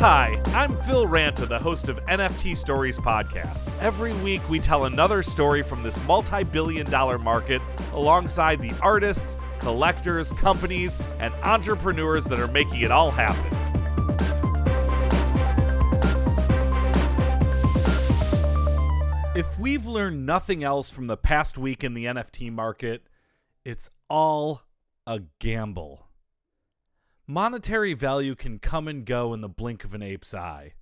Hi, I'm Phil Ranta, the host of NFT Stories Podcast. Every week, we tell another story from this multi billion dollar market alongside the artists, collectors, companies, and entrepreneurs that are making it all happen. If we've learned nothing else from the past week in the NFT market, it's all a gamble. Monetary value can come and go in the blink of an ape's eye.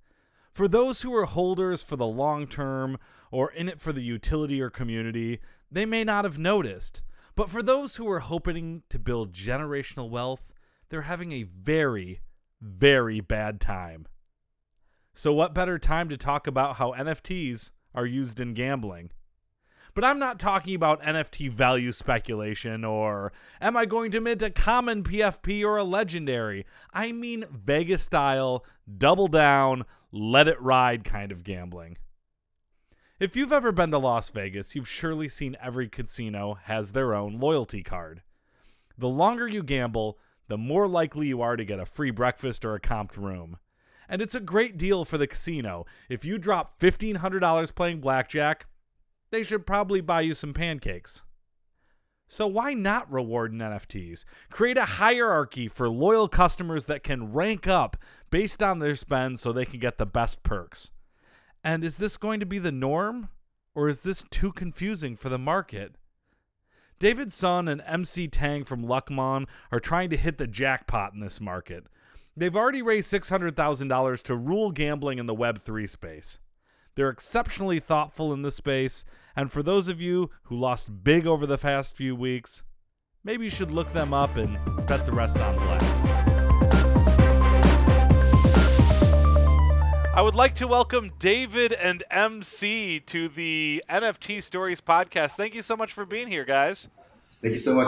For those who are holders for the long term or in it for the utility or community, they may not have noticed. But for those who are hoping to build generational wealth, they're having a very, very bad time. So, what better time to talk about how NFTs are used in gambling? But I'm not talking about NFT value speculation or am I going to mint a common PFP or a legendary? I mean Vegas style, double down, let it ride kind of gambling. If you've ever been to Las Vegas, you've surely seen every casino has their own loyalty card. The longer you gamble, the more likely you are to get a free breakfast or a comped room. And it's a great deal for the casino. If you drop $1,500 playing blackjack, they should probably buy you some pancakes. So why not reward NFTs? Create a hierarchy for loyal customers that can rank up based on their spend so they can get the best perks. And is this going to be the norm or is this too confusing for the market? David Son and MC Tang from Luckmon are trying to hit the jackpot in this market. They've already raised $600,000 to rule gambling in the Web3 space. They're exceptionally thoughtful in this space, and for those of you who lost big over the past few weeks, maybe you should look them up and bet the rest on black. I would like to welcome David and MC to the NFT Stories podcast. Thank you so much for being here, guys. Thank you so much.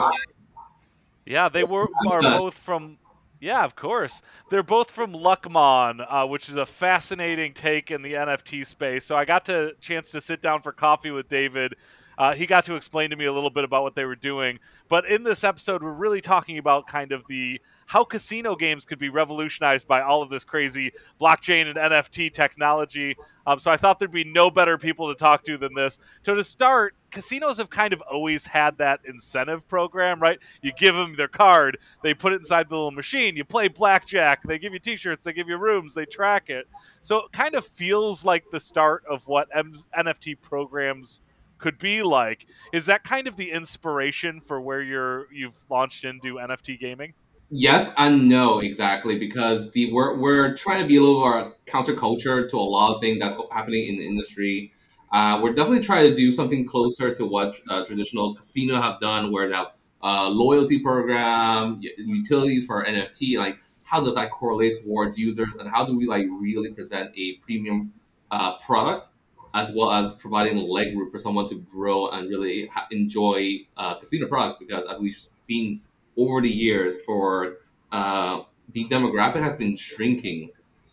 Yeah, they were are both from yeah, of course. They're both from Luckmon, uh, which is a fascinating take in the NFT space. So I got the chance to sit down for coffee with David. Uh, he got to explain to me a little bit about what they were doing. But in this episode, we're really talking about kind of the how casino games could be revolutionized by all of this crazy blockchain and NFT technology. Um, so I thought there'd be no better people to talk to than this. So to start, casinos have kind of always had that incentive program, right? You give them their card, they put it inside the little machine, you play blackjack, they give you t-shirts, they give you rooms, they track it. So it kind of feels like the start of what M- NFT programs could be like. Is that kind of the inspiration for where you're you've launched into NFT gaming? Yes and no, exactly, because the we're, we're trying to be a little more counterculture to a lot of things that's happening in the industry. Uh, we're definitely trying to do something closer to what uh, traditional casino have done, where have uh, loyalty program, utilities for NFT. Like, how does that correlate towards users, and how do we like really present a premium uh, product, as well as providing leg room for someone to grow and really ha- enjoy uh, casino products? Because as we've seen over the years for uh, the demographic has been shrinking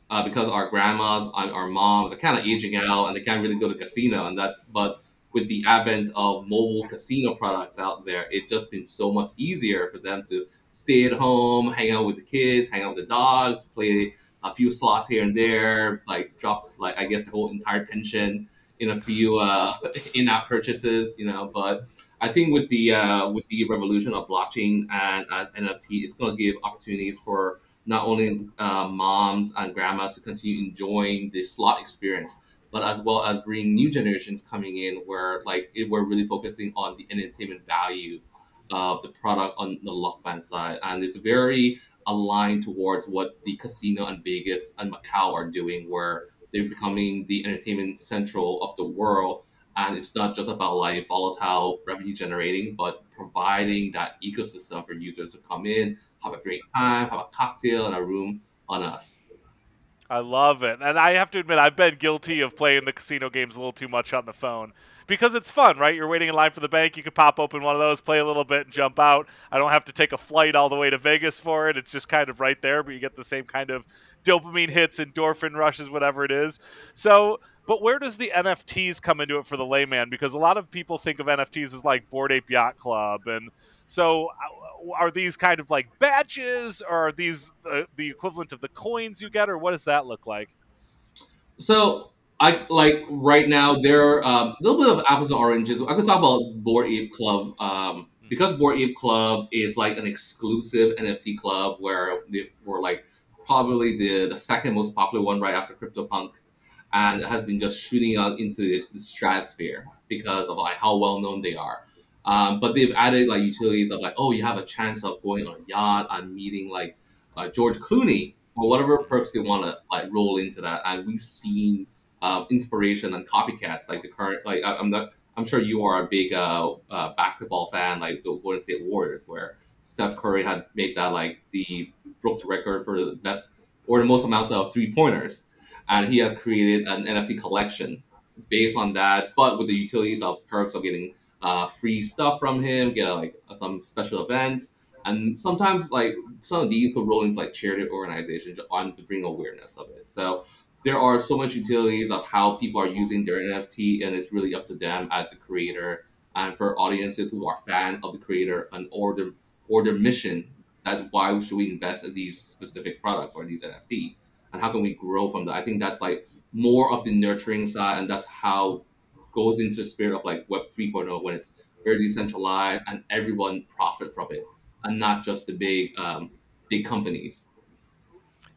uh, because our grandmas and our moms are kind of aging out and they can't really go to casino and that's but with the advent of mobile casino products out there it's just been so much easier for them to stay at home hang out with the kids hang out with the dogs play a few slots here and there like drops like i guess the whole entire pension in a few uh, in-app purchases you know but I think with the uh, with the revolution of blockchain and uh, NFT, it's going to give opportunities for not only uh, moms and grandmas to continue enjoying the slot experience, but as well as bring new generations coming in where like it, we're really focusing on the entertainment value of the product on the Luckmon side, and it's very aligned towards what the casino and Vegas and Macau are doing, where they're becoming the entertainment central of the world. And it's not just about like volatile revenue generating, but providing that ecosystem for users to come in, have a great time, have a cocktail in a room on us. I love it. And I have to admit, I've been guilty of playing the casino games a little too much on the phone because it's fun, right? You're waiting in line for the bank. You could pop open one of those, play a little bit, and jump out. I don't have to take a flight all the way to Vegas for it. It's just kind of right there, but you get the same kind of dopamine hits, endorphin rushes, whatever it is. So, but where does the NFTs come into it for the layman? Because a lot of people think of NFTs as like Bored Ape Yacht Club and so, uh, are these kind of like badges, or are these uh, the equivalent of the coins you get, or what does that look like? So, I like right now there are um, a little bit of apples and oranges. I could talk about Bored Ape Club um, mm-hmm. because Bored Ape Club is like an exclusive NFT club where they were like probably the the second most popular one right after CryptoPunk, and it has been just shooting out into the stratosphere because of like how well known they are. Um, but they've added like utilities of like, oh, you have a chance of going on a yacht and meeting like uh, George Clooney or whatever perks they want to like roll into that. And we've seen uh, inspiration and copycats like the current like I, am not I'm sure you are a big uh, uh, basketball fan like the Golden State Warriors where Steph Curry had made that like the broke the record for the best or the most amount of three pointers, and he has created an NFT collection based on that, but with the utilities of perks of getting uh, free stuff from him, get like some special events, and sometimes like some of these could roll into like charity organizations on to bring awareness of it. So there are so much utilities of how people are using their NFT, and it's really up to them as a creator and for audiences who are fans of the creator and or their or their mission that why should we invest in these specific products or these NFT and how can we grow from that? I think that's like more of the nurturing side, and that's how goes into the spirit of like Web 3.0 when it's very decentralized and everyone profit from it, and not just the big um, big companies.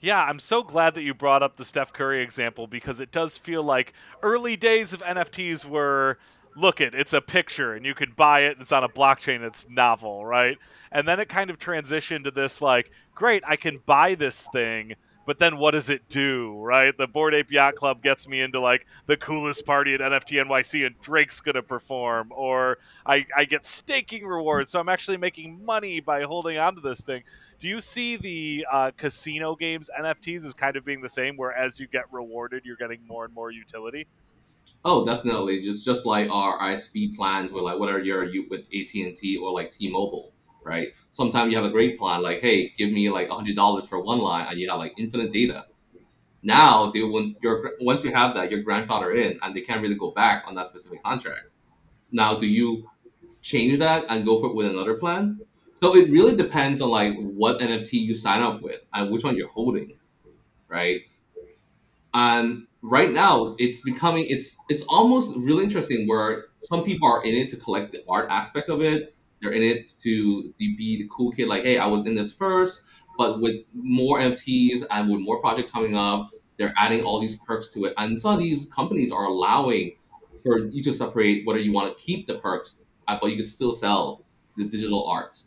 Yeah, I'm so glad that you brought up the Steph Curry example because it does feel like early days of NFTs were look it, it's a picture and you can buy it, and it's on a blockchain, it's novel, right? And then it kind of transitioned to this like, great, I can buy this thing but then what does it do, right? The Bored Ape Yacht Club gets me into like the coolest party at NFT NYC and Drake's gonna perform, or I, I get staking rewards, so I'm actually making money by holding onto this thing. Do you see the uh, casino games NFTs as kind of being the same, where as you get rewarded, you're getting more and more utility? Oh, definitely. Just just like our ISP plans, with like whether you're you with AT and T or like T-Mobile right? Sometimes you have a great plan, like, hey, give me like hundred dollars for one line, and you have like infinite data. Now, they when your once you have that, your grandfather in, and they can't really go back on that specific contract. Now, do you change that and go for it with another plan? So it really depends on like what NFT you sign up with and which one you're holding, right? And right now, it's becoming it's it's almost really interesting where some people are in it to collect the art aspect of it they're in it to, to be the cool kid, like, hey, I was in this first, but with more NFTs and with more projects coming up, they're adding all these perks to it. And some of these companies are allowing for you to separate whether you want to keep the perks, uh, but you can still sell the digital art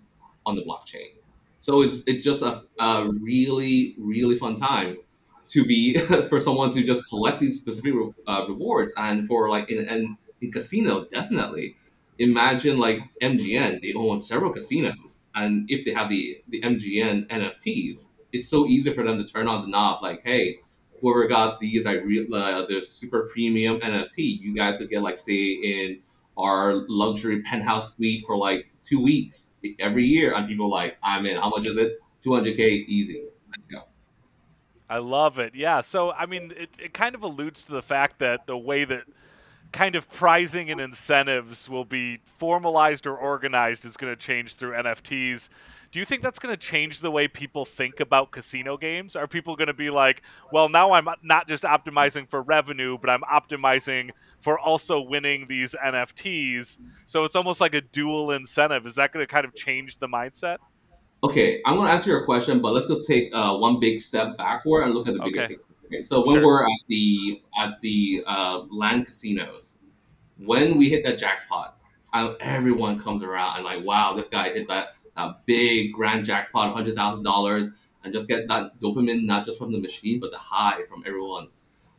on the blockchain. So it's, it's just a, a really, really fun time to be for someone to just collect these specific uh, rewards and for like in, in, in casino, definitely imagine like MGM, they own several casinos, and if they have the the MGM NFTs, it's so easy for them to turn on the knob. Like, hey, whoever got these, I re- uh, the super premium NFT, you guys could get like say in our luxury penthouse suite for like two weeks every year, and people like, I'm in. How much is it? 200k, easy. Let's go. I love it. Yeah. So, I mean, it, it kind of alludes to the fact that the way that kind of pricing and incentives will be formalized or organized is going to change through NFTs. Do you think that's going to change the way people think about casino games? Are people going to be like, well, now I'm not just optimizing for revenue, but I'm optimizing for also winning these NFTs? So it's almost like a dual incentive. Is that going to kind of change the mindset? Okay, I'm going to answer your question, but let's just take uh, one big step backward and look at the bigger okay. picture. Okay, so when sure. we're at the at the uh, land casinos, when we hit that jackpot, everyone comes around and like, wow, this guy hit that, that big grand jackpot, hundred thousand dollars, and just get that dopamine not just from the machine but the high from everyone.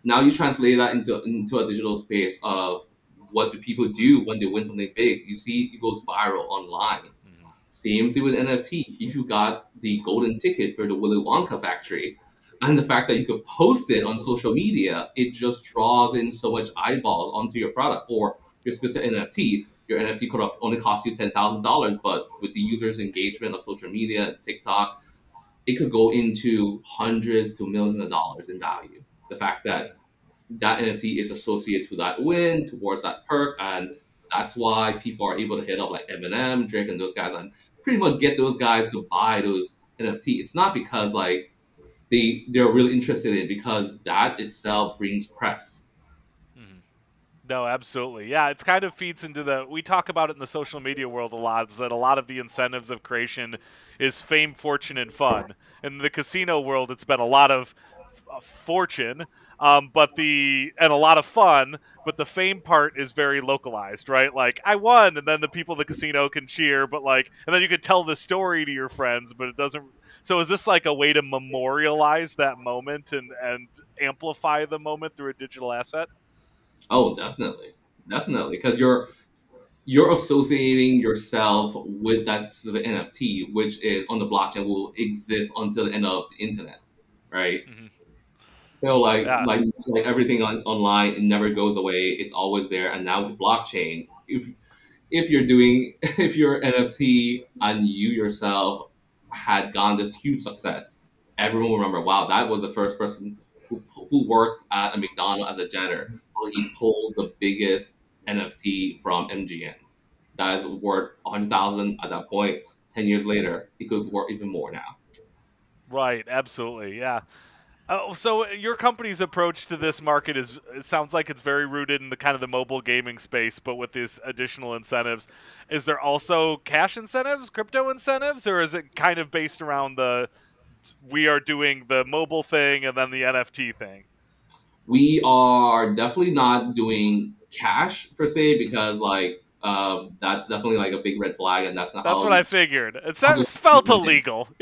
Now you translate that into into a digital space of what do people do when they win something big? You see, it goes viral online. Same thing with NFT. If you got the golden ticket for the Willy Wonka factory, and the fact that you could post it on social media, it just draws in so much eyeballs onto your product or your specific NFT, your NFT could only cost you ten thousand dollars, but with the users' engagement of social media, TikTok, it could go into hundreds to millions of dollars in value. The fact that that NFT is associated to that win, towards that perk, and that's why people are able to hit up like Eminem, Drake, and those guys, and pretty much get those guys to buy those NFT. It's not because like they they're really interested in it, because that itself brings press. No, absolutely. Yeah, it's kind of feeds into the we talk about it in the social media world a lot is that a lot of the incentives of creation is fame, fortune and fun. In the casino world it's been a lot of uh, fortune um, but the and a lot of fun but the fame part is very localized right like i won and then the people in the casino can cheer but like and then you can tell the story to your friends but it doesn't so is this like a way to memorialize that moment and and amplify the moment through a digital asset Oh, definitely, definitely, because you're you're associating yourself with that specific NFT, which is on the blockchain will exist until the end of the internet, right? Mm-hmm. So like yeah. like like everything on, online, it never goes away. It's always there. And now with blockchain, if if you're doing if you're NFT and you yourself had gone this huge success, everyone will remember. Wow, that was the first person who, who works at a McDonald's as a janitor he pulled the biggest NFT from MGM. That is worth 100,000 at that point. 10 years later, it could worth even more now. Right, absolutely. Yeah. Oh, so your company's approach to this market is it sounds like it's very rooted in the kind of the mobile gaming space but with these additional incentives. Is there also cash incentives, crypto incentives or is it kind of based around the we are doing the mobile thing and then the NFT thing? we are definitely not doing cash per se because like um, that's definitely like a big red flag, and that's not. That's what I figured. It sounds felt illegal.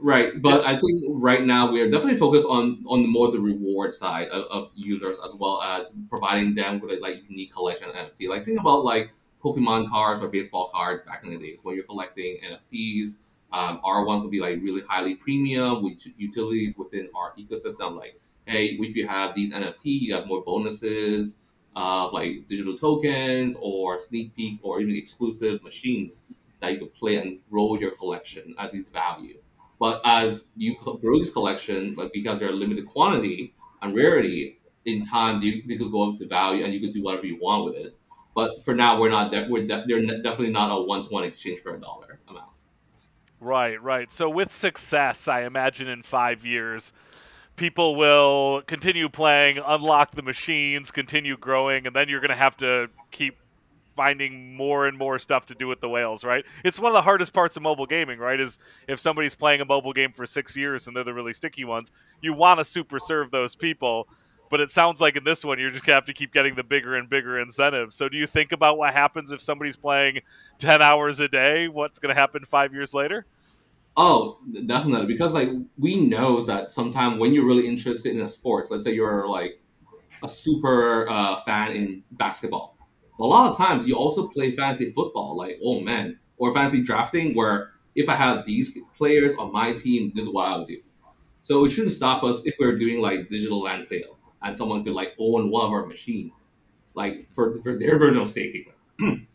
right, but I think right now we are definitely focused on on the more the reward side of, of users as well as providing them with a like unique collection of NFT. Like think about like Pokemon cards or baseball cards back in the days when you're collecting NFTs um, our ones will be like really highly premium with utilities within our ecosystem. Like, hey, if you have these NFT, you have more bonuses, uh, like digital tokens or sneak peeks or even exclusive machines that you could play and grow your collection as these value. But as you grow this collection, like because they're a limited quantity and rarity, in time they, they could go up to value and you could do whatever you want with it. But for now, we're not. De- we're de- they're definitely not a one to one exchange for a dollar amount. Right, right. So with success, I imagine in five years, people will continue playing, unlock the machines, continue growing, and then you're going to have to keep finding more and more stuff to do with the whales, right? It's one of the hardest parts of mobile gaming, right? Is if somebody's playing a mobile game for six years and they're the really sticky ones, you want to super serve those people. But it sounds like in this one, you're just gonna have to keep getting the bigger and bigger incentives. So, do you think about what happens if somebody's playing ten hours a day? What's gonna happen five years later? Oh, definitely. Because like we know that sometimes when you're really interested in a sport, let's say you're like a super uh, fan in basketball, a lot of times you also play fantasy football. Like, oh man, or fantasy drafting, where if I have these players on my team, this is what I would do. So it shouldn't stop us if we're doing like digital land sale and someone could like own one of our machine, like for, for their version of staking.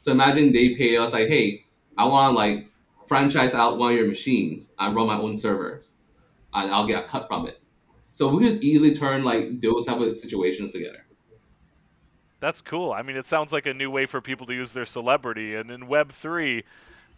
so imagine they pay us like, hey, I want to like franchise out one of your machines and run my own servers, and I'll get a cut from it. So we could easily turn like those type of situations together. That's cool. I mean, it sounds like a new way for people to use their celebrity, and in Web three,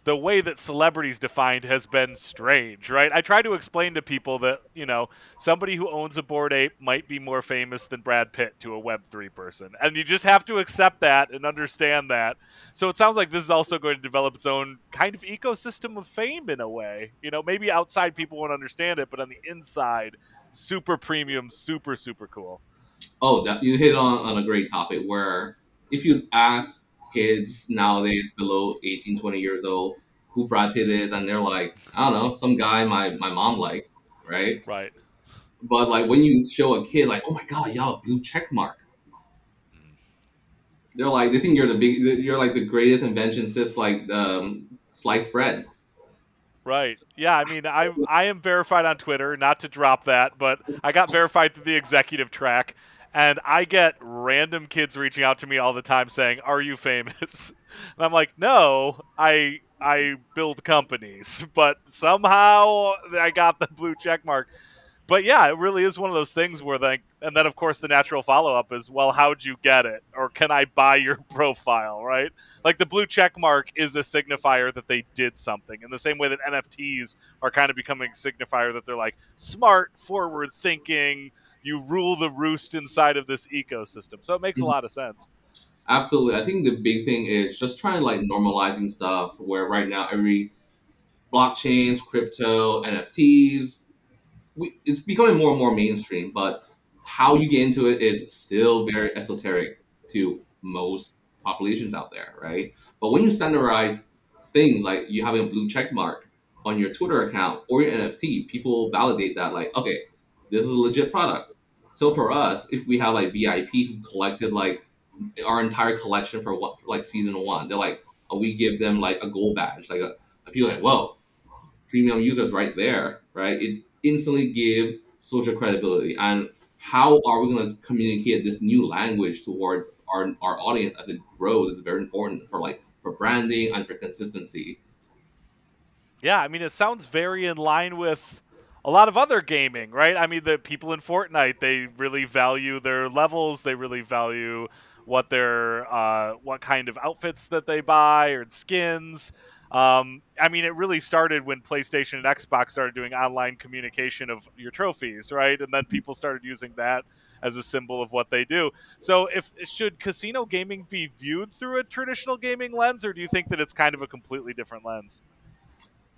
the way that celebrities defined has been strange, right? I try to explain to people that, you know, somebody who owns a Bored Ape might be more famous than Brad Pitt to a Web3 person. And you just have to accept that and understand that. So it sounds like this is also going to develop its own kind of ecosystem of fame in a way. You know, maybe outside people won't understand it, but on the inside, super premium, super, super cool. Oh, that, you hit on, on a great topic where if you ask kids nowadays below 18, 20 years old who Brad Pitt is, and they're like, I don't know, some guy my, my mom likes, right? Right. But like when you show a kid, like, oh my god, y'all blue check mark. They're like, they think you're the big, you're like the greatest invention since like um, sliced bread. Right. Yeah. I mean, I I am verified on Twitter. Not to drop that, but I got verified through the executive track, and I get random kids reaching out to me all the time saying, "Are you famous?" And I'm like, "No, I I build companies, but somehow I got the blue check mark." But yeah, it really is one of those things where like, and then of course the natural follow up is, well, how'd you get it, or can I buy your profile, right? Like the blue check mark is a signifier that they did something, in the same way that NFTs are kind of becoming a signifier that they're like smart, forward thinking you rule the roost inside of this ecosystem. So it makes a mm-hmm. lot of sense. Absolutely. I think the big thing is just trying like normalizing stuff where right now every blockchains, crypto, NFTs, we, it's becoming more and more mainstream, but how you get into it is still very esoteric to most populations out there, right? But when you standardize things like you having a blue check mark on your Twitter account or your NFT, people validate that like, okay, this is a legit product. So for us, if we have like VIP who collected like our entire collection for what like season one, they're like, oh, we give them like a gold badge, like a, a people like, whoa, premium users right there, right? It instantly give social credibility. And how are we going to communicate this new language towards our, our audience as it grows is very important for like for branding and for consistency. Yeah, I mean, it sounds very in line with a lot of other gaming, right? I mean, the people in Fortnite they really value their levels. They really value what their uh, what kind of outfits that they buy or skins. Um, I mean, it really started when PlayStation and Xbox started doing online communication of your trophies, right? And then people started using that as a symbol of what they do. So, if should casino gaming be viewed through a traditional gaming lens, or do you think that it's kind of a completely different lens?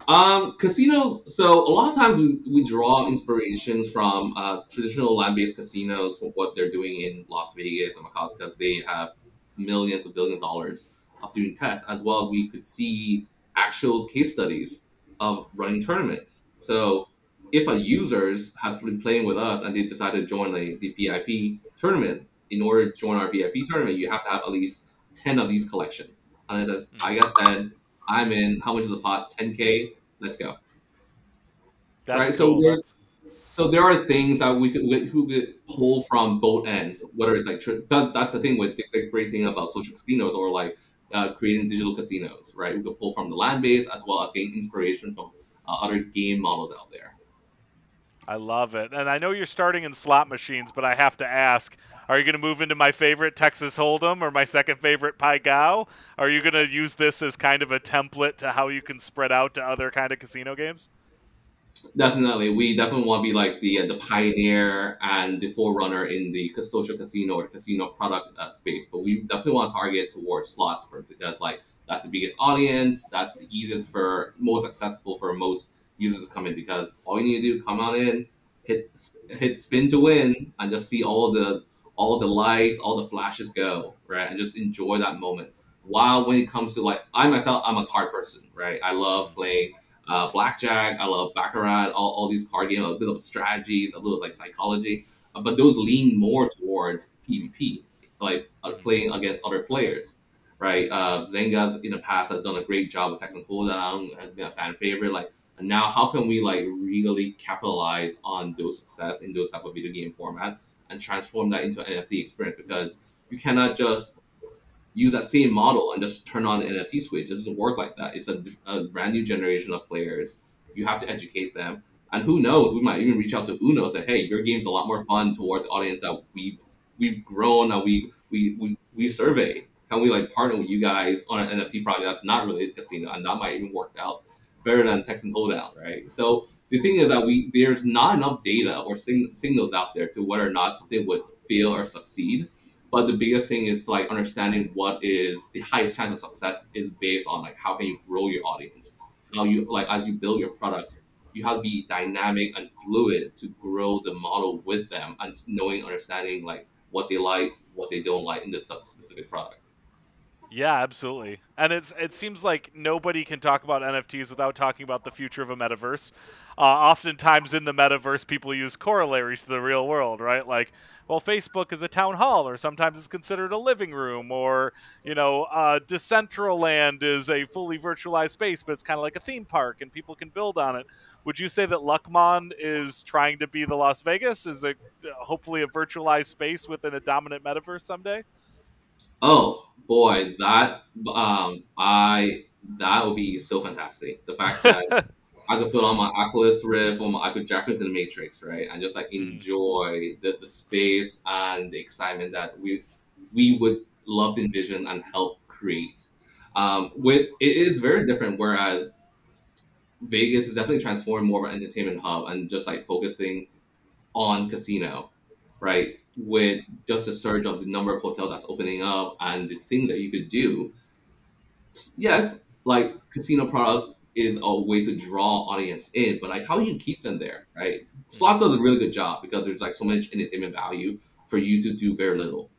Um, casinos. So a lot of times we, we draw inspirations from uh, traditional land-based casinos for what they're doing in Las Vegas and Macau because they have millions of billion dollars of doing tests, as well we could see actual case studies of running tournaments. So if a users have been playing with us and they decide to join the, the VIP tournament, in order to join our VIP tournament, you have to have at least 10 of these collection. And it says, I got 10, I'm in. How much is the pot? 10k. Let's go. That's right. Cool. So so there are things that we could we, who could pull from both ends. Whether it's like that's, that's the thing with the great thing about social casinos or like uh, creating digital casinos, right? We could pull from the land base as well as gain inspiration from uh, other game models out there. I love it, and I know you're starting in slot machines, but I have to ask are you going to move into my favorite Texas Hold'em or my second favorite Pai Gow? Are you going to use this as kind of a template to how you can spread out to other kind of casino games? Definitely, we definitely want to be like the uh, the pioneer and the forerunner in the social casino or casino product uh, space. But we definitely want to target towards slots for because like that's the biggest audience, that's the easiest for most accessible for most users to come in because all you need to do come on in, hit hit spin to win, and just see all the all the lights, all the flashes go, right? And just enjoy that moment. While when it comes to like, I myself, I'm a card person, right? I love playing uh, blackjack. I love baccarat. All, all these card games, a bit of strategies, a little like psychology, uh, but those lean more towards PvP, like uh, playing against other players, right? Uh, Zynga's in the past has done a great job with Texas Hold'em, has been a fan favorite. Like now, how can we like really capitalize on those success in those type of video game format? and transform that into an NFT experience because you cannot just use that same model and just turn on the NFT switch. It doesn't work like that. It's a, a brand new generation of players. You have to educate them. And who knows, we might even reach out to Uno and say, hey, your game's a lot more fun towards the audience that we've we've grown and we we, we, we survey. Can we like partner with you guys on an NFT project that's not related to casino and that might even work out better than Texas Hold'em, right? So the thing is that we there's not enough data or sing, signals out there to whether or not something would fail or succeed. But the biggest thing is like understanding what is the highest chance of success is based on like how can you grow your audience, how you like as you build your products, you have to be dynamic and fluid to grow the model with them and knowing understanding like what they like, what they don't like in this specific product. Yeah, absolutely. And it's it seems like nobody can talk about NFTs without talking about the future of a metaverse. Uh, oftentimes in the metaverse, people use corollaries to the real world, right? Like, well, Facebook is a town hall, or sometimes it's considered a living room, or you know, uh, Decentraland is a fully virtualized space, but it's kind of like a theme park, and people can build on it. Would you say that Luckmon is trying to be the Las Vegas? Is it uh, hopefully a virtualized space within a dominant metaverse someday? Oh boy, that um, I that would be so fantastic. The fact that I could put on my Oculus Rift or my, I could jack into the Matrix, right, and just like mm. enjoy the, the space and the excitement that we we would love to envision and help create. Um, with it is very different. Whereas Vegas is definitely transforming more of an entertainment hub and just like focusing on casino, right? with just a surge of the number of hotels that's opening up and the things that you could do, yes, like casino product is a way to draw audience in, but like how do you keep them there, right? Slot does a really good job because there's like so much entertainment value for you to do very little,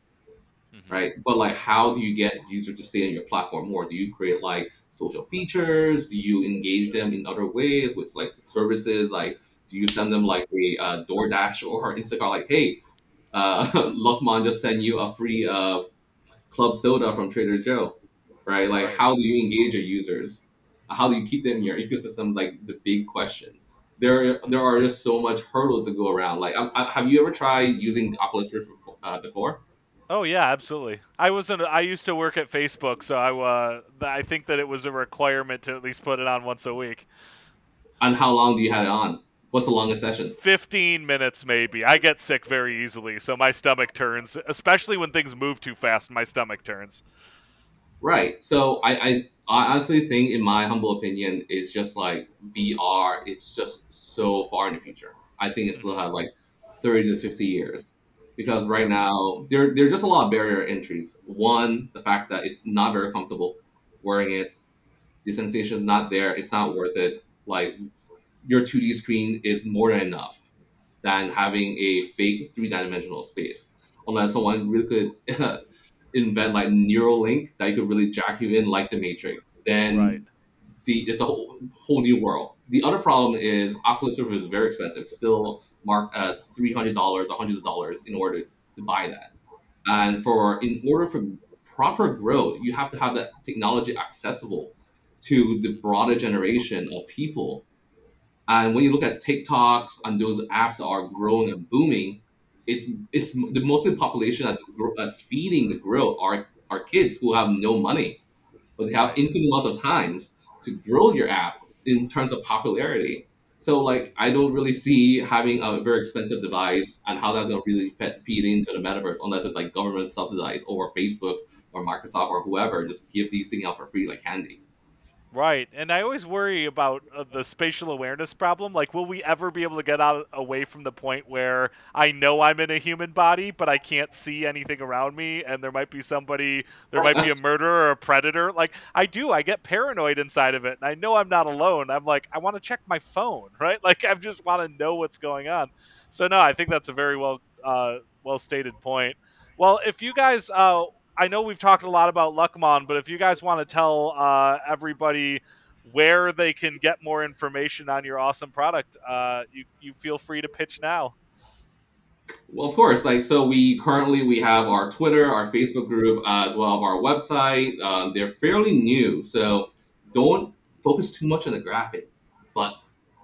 mm-hmm. right? But like how do you get users to stay on your platform more? Do you create like social features? Do you engage them in other ways with like services? Like do you send them like a uh, DoorDash or Instacart? Like hey, uh, Luckmon just sent you a free uh, club soda from Trader Joe, right? Like, how do you engage your users? How do you keep them in your ecosystem? Is like the big question. There, there are just so much hurdles to go around. Like, I, I, have you ever tried using Oculus Rift uh, before? Oh yeah, absolutely. I was not I used to work at Facebook, so I uh, I think that it was a requirement to at least put it on once a week. And how long do you have it on? What's the longest session? 15 minutes, maybe. I get sick very easily, so my stomach turns, especially when things move too fast, my stomach turns. Right. So I, I, I honestly think, in my humble opinion, it's just like VR, it's just so far in the future. I think it still has like 30 to 50 years. Because right now, there, there are just a lot of barrier entries. One, the fact that it's not very comfortable wearing it, the sensation is not there, it's not worth it. Like, your 2D screen is more than enough than having a fake three dimensional space. Unless someone really could invent like Neuralink that you could really jack you in like the Matrix, then right. the it's a whole whole new world. The other problem is Oculus Rift is very expensive, still marked as three hundred dollars, hundreds of dollars in order to buy that. And for in order for proper growth, you have to have that technology accessible to the broader generation of people and when you look at TikToks and those apps that are growing and booming, it's it's the mostly population that's, that's uh, feeding the grill are are kids who have no money, but they have infinite amount of times to grow your app in terms of popularity. So like I don't really see having a very expensive device and how that's gonna really feed into the metaverse unless it's like government subsidized or Facebook or Microsoft or whoever just give these things out for free like candy. Right, and I always worry about uh, the spatial awareness problem. Like, will we ever be able to get out away from the point where I know I'm in a human body, but I can't see anything around me, and there might be somebody, there might be a murderer or a predator. Like, I do, I get paranoid inside of it, and I know I'm not alone. I'm like, I want to check my phone, right? Like, I just want to know what's going on. So no, I think that's a very well, uh, well stated point. Well, if you guys uh, I know we've talked a lot about Luckmon, but if you guys want to tell uh, everybody where they can get more information on your awesome product, uh, you you feel free to pitch now. Well, of course. Like so, we currently we have our Twitter, our Facebook group, uh, as well as our website. Um, they're fairly new, so don't focus too much on the graphic, but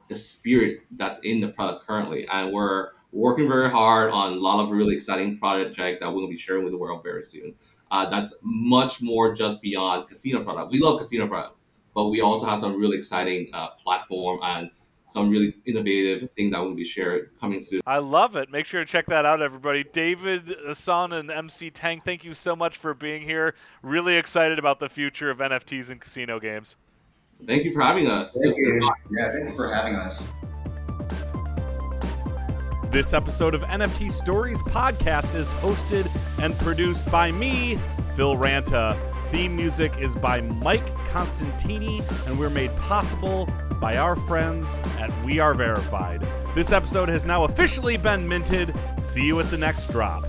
the spirit that's in the product currently, and we're working very hard on a lot of really exciting projects that we'll be sharing with the world very soon uh, that's much more just beyond casino product. We love casino product, but we also have some really exciting uh, platform and some really innovative thing that we'll be shared coming soon. I love it. Make sure to check that out, everybody. David Asan and MC Tang, thank you so much for being here. Really excited about the future of NFTs and casino games. Thank you for having us. Thank you. Yeah, thank you for having us. This episode of NFT Stories podcast is hosted and produced by me, Phil Ranta. Theme music is by Mike Constantini, and we're made possible by our friends at We Are Verified. This episode has now officially been minted. See you at the next drop.